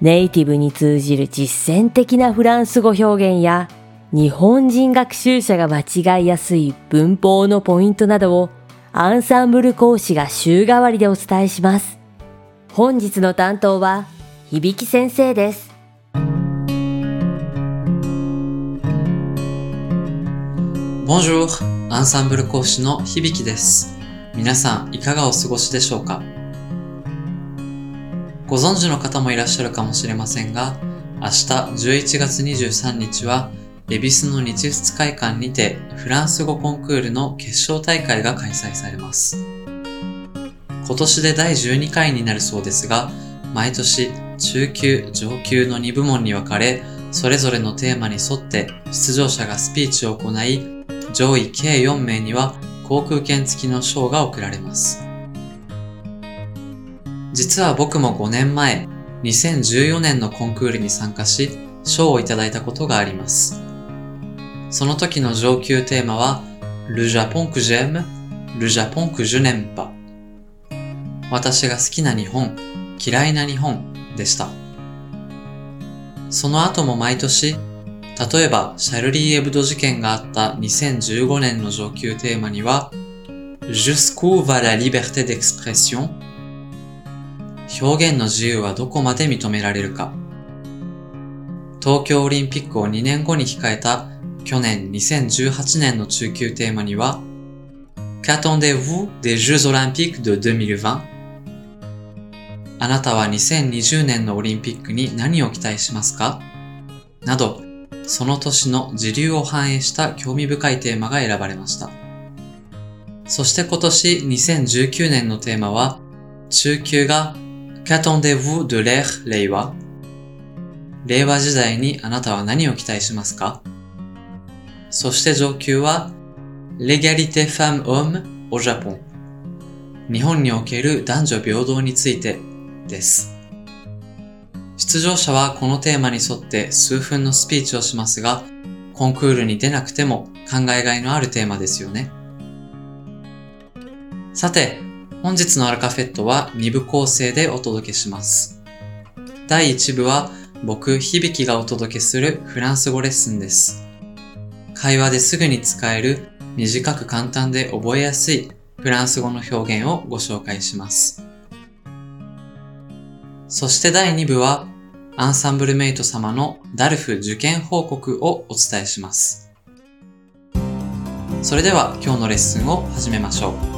ネイティブに通じる実践的なフランス語表現や日本人学習者が間違いやすい文法のポイントなどをアンサンブル講師が週替わりでお伝えします。本日の担当は響先生です。Bonjour! アンサンブル講師の響です。皆さんいかがお過ごしでしょうか？ご存知の方もいらっしゃるかもしれませんが、明日11月23日は、恵比寿の日仏会館にてフランス語コンクールの決勝大会が開催されます。今年で第12回になるそうですが、毎年中級、上級の2部門に分かれ、それぞれのテーマに沿って出場者がスピーチを行い、上位計4名には航空券付きの賞が贈られます。実は僕も5年前、2014年のコンクールに参加し、賞をいただいたことがあります。その時の上級テーマは、Le Japon que j'aime, Le Japon que je n'aime pas。私が好きな日本、嫌いな日本でした。その後も毎年、例えば、シャルリー・エブド事件があった2015年の上級テーマには、Jusqu'où va la liberté d'expression? 表現の自由はどこまで認められるか。東京オリンピックを2年後に控えた去年2018年の中級テーマには、Qu'attendez-vous des Jeux Olympiques de 2020? あなたは2020年のオリンピックに何を期待しますか？など、その年の時流を反映した興味深いテーマが選ばれました。そして今年2019年のテーマは、中級が Qu'attendez-vous de l'ère 令和令和時代にあなたは何を期待しますかそして上級は L'égalité femme-homme au Japon 日本における男女平等についてです。出場者はこのテーマに沿って数分のスピーチをしますが、コンクールに出なくても考えがいのあるテーマですよね。さて、本日のアルカフェットは2部構成でお届けします。第1部は僕、響がお届けするフランス語レッスンです。会話ですぐに使える短く簡単で覚えやすいフランス語の表現をご紹介します。そして第2部はアンサンブルメイト様のダルフ受験報告をお伝えします。それでは今日のレッスンを始めましょう。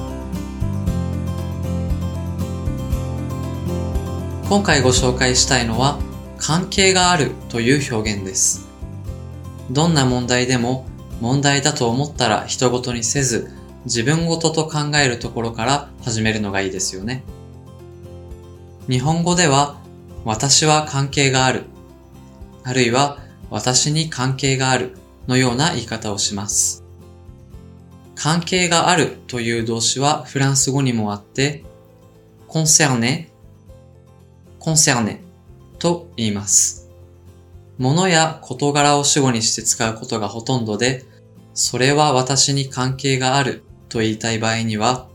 今回ご紹介したいのは関係があるという表現です。どんな問題でも問題だと思ったら人事にせず自分ごとと考えるところから始めるのがいいですよね。日本語では私は関係がある、あるいは私に関係があるのような言い方をします。関係があるという動詞はフランス語にもあって、concerné と言います。物や事柄を主語にして使うことがほとんどで、それは私に関係があると言いたい場合には、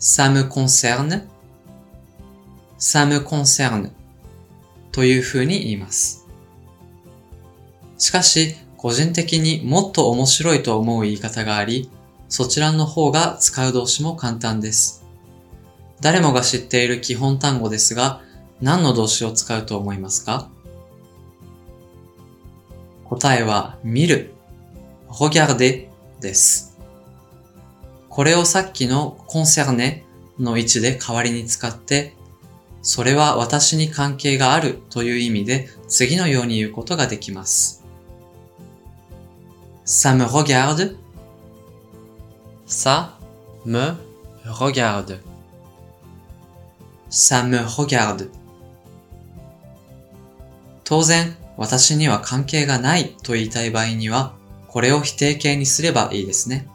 ça me concerne, ça me concerne という風に言います。しかし、個人的にもっと面白いと思う言い方があり、そちらの方が使う動詞も簡単です。誰もが知っている基本単語ですが、何の動詞を使うと思いますか？答えは、見る、regarder です。これをさっきの concerner の位置で代わりに使って、それは私に関係があるという意味で次のように言うことができます。Ça me regarde? Ça me regarde. Ça me regarde. 当然、私には関係がないと言いたい場合には、これを否定形にすればいいですね。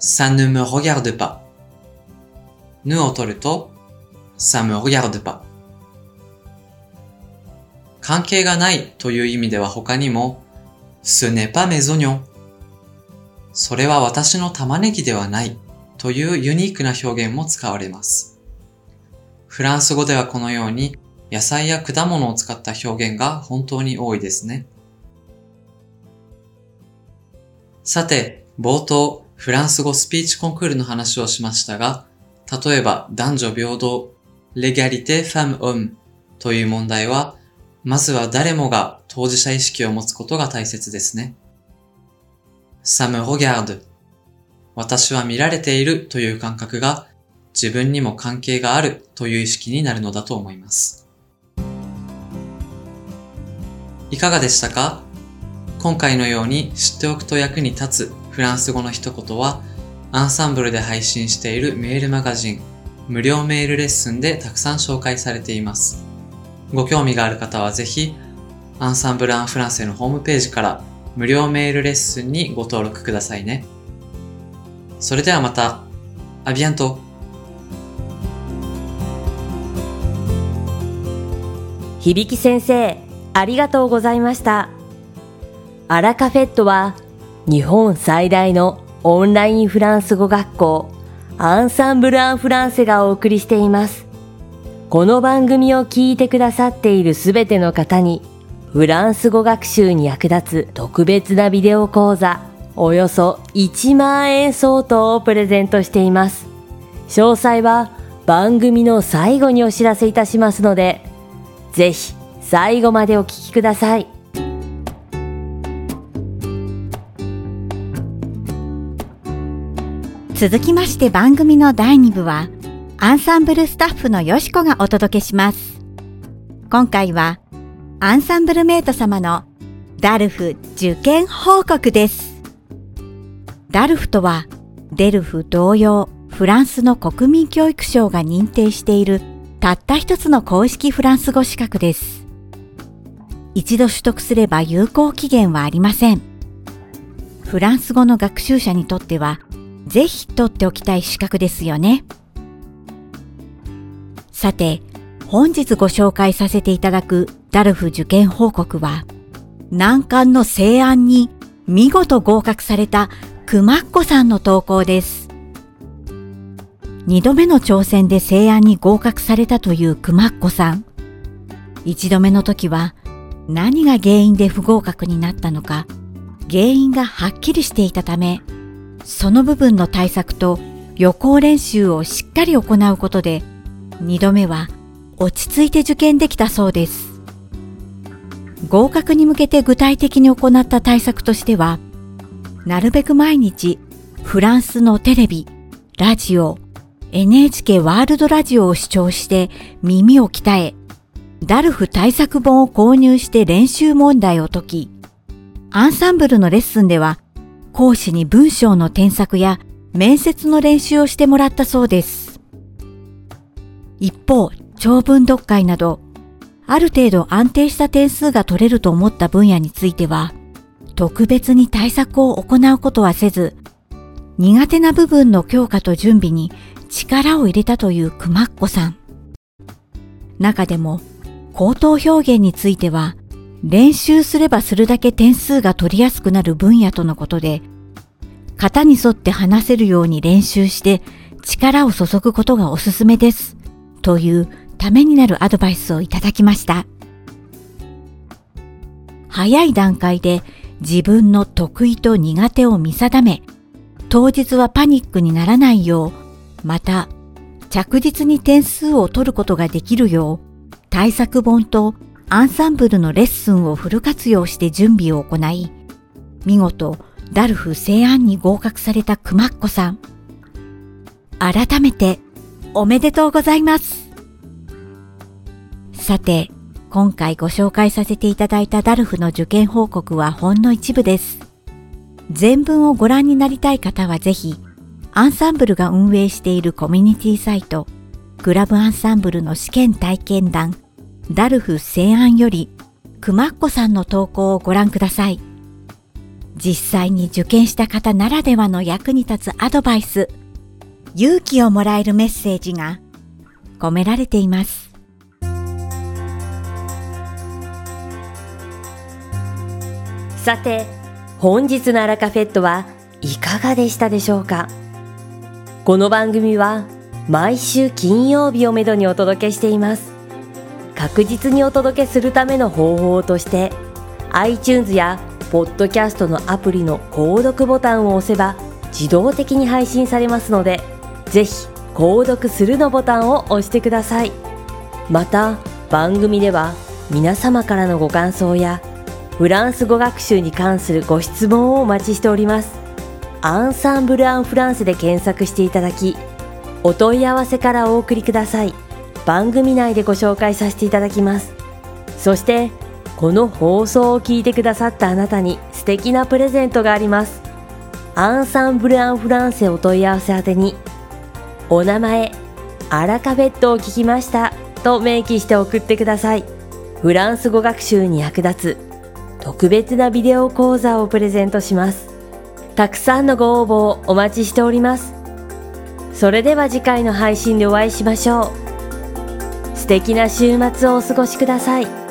ça ne me regarde pas. ぬを取ると、ça me regarde pas. 関係がないという意味では他にも、ce n'est pas mes oignons. それは私の玉ねぎではないというユニークな表現も使われます。フランス語ではこのように野菜や果物を使った表現が本当に多いですね。さて、冒頭、フランス語スピーチコンクールの話をしましたが、例えば男女平等、レギャリテファムオムという問題は、まずは誰もが当事者意識を持つことが大切ですね。サムホギャード。私は見られているという感覚が自分にも関係があるという意識になるのだと思います。いかがでしたか？今回のように知っておくと役に立つフランス語の一言はアンサンブルで配信しているメールマガジン無料メールレッスンでたくさん紹介されています。ご興味がある方はぜひアンサンブル・アン・フランセのホームページから無料メールレッスンにご登録くださいね。それではまた。アビアント。響先生。ありがとうございました。アラカフェットは日本最大のオンラインフランス語学校アンサンブル・アン・フランセがお送りしています。この番組を聞いてくださっているすべての方にフランス語学習に役立つ特別なビデオ講座およそ1万円相当をプレゼントしています。詳細は番組の最後にお知らせいたしますので、ぜひ最後までお聞きください。続きまして番組の第2部は、アンサンブルスタッフのよしこがお届けします。今回は、アンサンブルメイト様のダルフ受験報告です。ダルフとは、デルフ同様、フランスの国民教育省が認定しているたった一つの公式フランス語資格です。一度取得すれば有効期限はありません。フランス語の学習者にとっては、ぜひ取っておきたい資格ですよね。さて、本日ご紹介させていただくダルフ受験報告は、難関の西安に見事合格されたくまっこさんの投稿です。二度目の挑戦で西安に合格されたというくまっこさん。一度目の時は何が原因で不合格になったのか原因がはっきりしていたためその部分の対策と予行練習をしっかり行うことで二度目は落ち着いて受験できたそうです。合格に向けて具体的に行った対策としてはなるべく毎日フランスのテレビ、ラジオ、NHK ワールドラジオを視聴して耳を鍛えダルフ対策本を購入して練習問題を解き、アンサンブルのレッスンでは講師に文章の添削や面接の練習をしてもらったそうです。一方、長文読解など、ある程度安定した点数が取れると思った分野については、特別に対策を行うことはせず、苦手な部分の強化と準備に力を入れたというくまっこさん。中でも口頭表現については、練習すればするだけ点数が取りやすくなる分野とのことで、型に沿って話せるように練習して力を注ぐことがおすすめです。というためになるアドバイスをいただきました。早い段階で自分の得意と苦手を見定め、当日はパニックにならないよう、また着実に点数を取ることができるよう、対策本とアンサンブルのレッスンをフル活用して準備を行い、見事ダルフ西安に合格されたくまっこさん。改めておめでとうございます。さて、今回ご紹介させていただいたダルフの受験報告はほんの一部です。全文をご覧になりたい方はぜひ、アンサンブルが運営しているコミュニティサイト、グラブアンサンブルの試験体験談ダルフ西安よりくまっこさんの投稿をご覧ください。実際に受験した方ならではの役に立つアドバイス、勇気をもらえるメッセージが込められています。さて、本日のアラカフェットはいかがでしたでしょうか？この番組は毎週金曜日をめどにお届けしています。確実にお届けするための方法として iTunes やポッドキャストのアプリの購読ボタンを押せば自動的に配信されますのでぜひ購読するのボタンを押してください。また番組では皆様からのご感想やフランス語学習に関するご質問をお待ちしております。アンサンブル・アン・フランスで検索していただきお問い合わせからお送りください。番組内でご紹介させていただきます。そしてこの放送を聞いてくださったあなたに素敵なプレゼントがあります。アンサンブル・アン・フランセお問い合わせ宛てにお名前アラカフェットを聞きましたと明記して送ってください。フランス語学習に役立つ特別なビデオ講座をプレゼントします。たくさんのご応募をお待ちしております。それでは次回の配信でお会いしましょう。素敵な週末をお過ごしください。